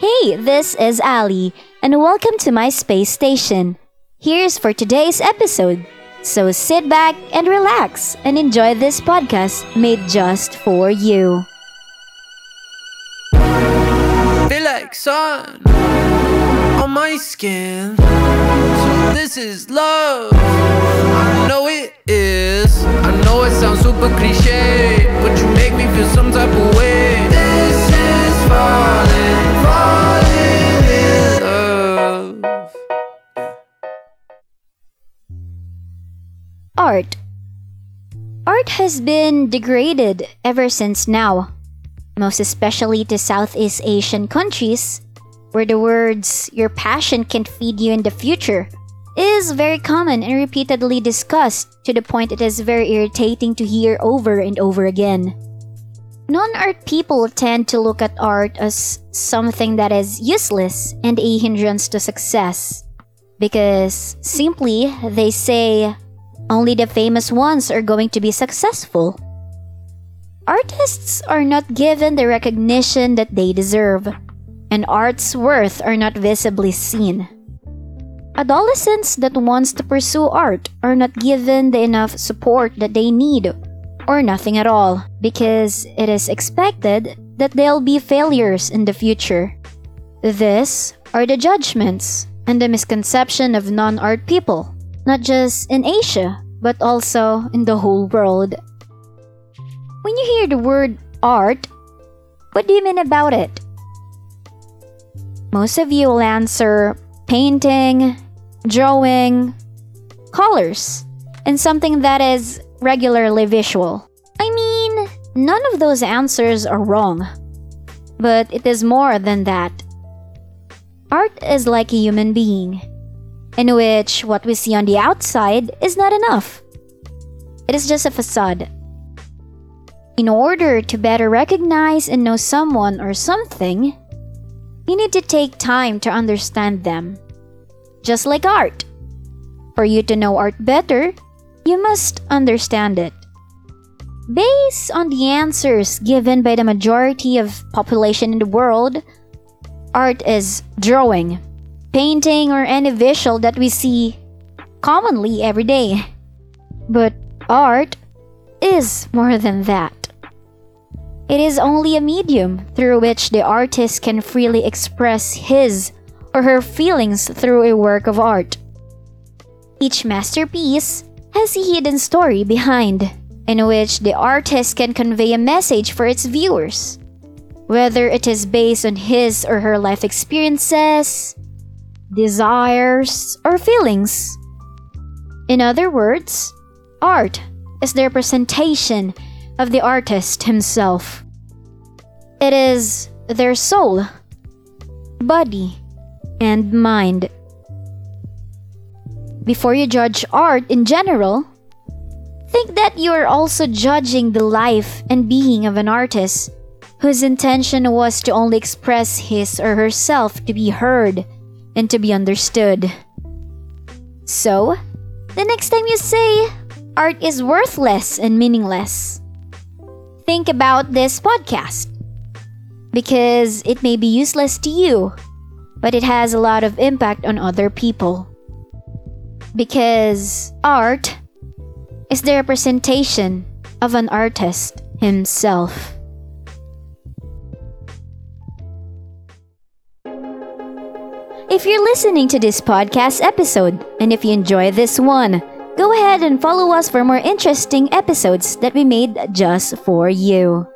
Hey, this is Ally, and welcome to my space station. Here's for today's episode. So sit back and relax and enjoy this podcast made just for you. Feel like sun on my skin. So this is love. I know it is. I know it sounds super cliche, Art. Art has been degraded ever since now, most especially to Southeast Asian countries, where the words, your passion can feed you in the future, is very common and repeatedly discussed to the point it is very irritating to hear over and over again. Non art people tend to look at art as something that is useless and a hindrance to success. Because simply, they say, only the famous ones are going to be successful. Artists are not given the recognition that they deserve, and art's worth are not visibly seen. Adolescents that wants to pursue art are not given the enough support that they need or nothing at all because it is expected that they'll be failures in the future. This are the judgments and the misconception of non-art people, not just in Asia, but also in the whole world. When you hear the word art, what do you mean about it? Most of you will answer painting, drawing, colors, and something that is regularly visual. I mean, none of those answers are wrong. But it is more than that. Art is like a human being, in which what we see on the outside is not enough. It is just a facade. In order to better recognize and know someone or something, you need to take time to understand them just like art. For you to know art better, you must understand it. Based on the answers given by the majority of population in the world, art is drawing, painting or any visual that we see commonly every day. But art is more than that. It is only a medium through which the artist can freely express his or her feelings through a work of art. Each masterpiece has a hidden story behind, in which the artist can convey a message for its viewers, whether it is based on his or her life experiences, desires, or feelings. In other words, art is the representation of the artist himself. It is their soul, body, and mind. Before you judge art in general, think that you are also judging the life and being of an artist whose intention was to only express his or herself to be heard and to be understood. So, the next time you say art is worthless and meaningless, think about this podcast because it may be useless to you but it has a lot of impact on other people. Because art is the representation of an artist himself. If you're listening to this podcast episode, and if you enjoy this one, go ahead and follow us for more interesting episodes that we made just for you.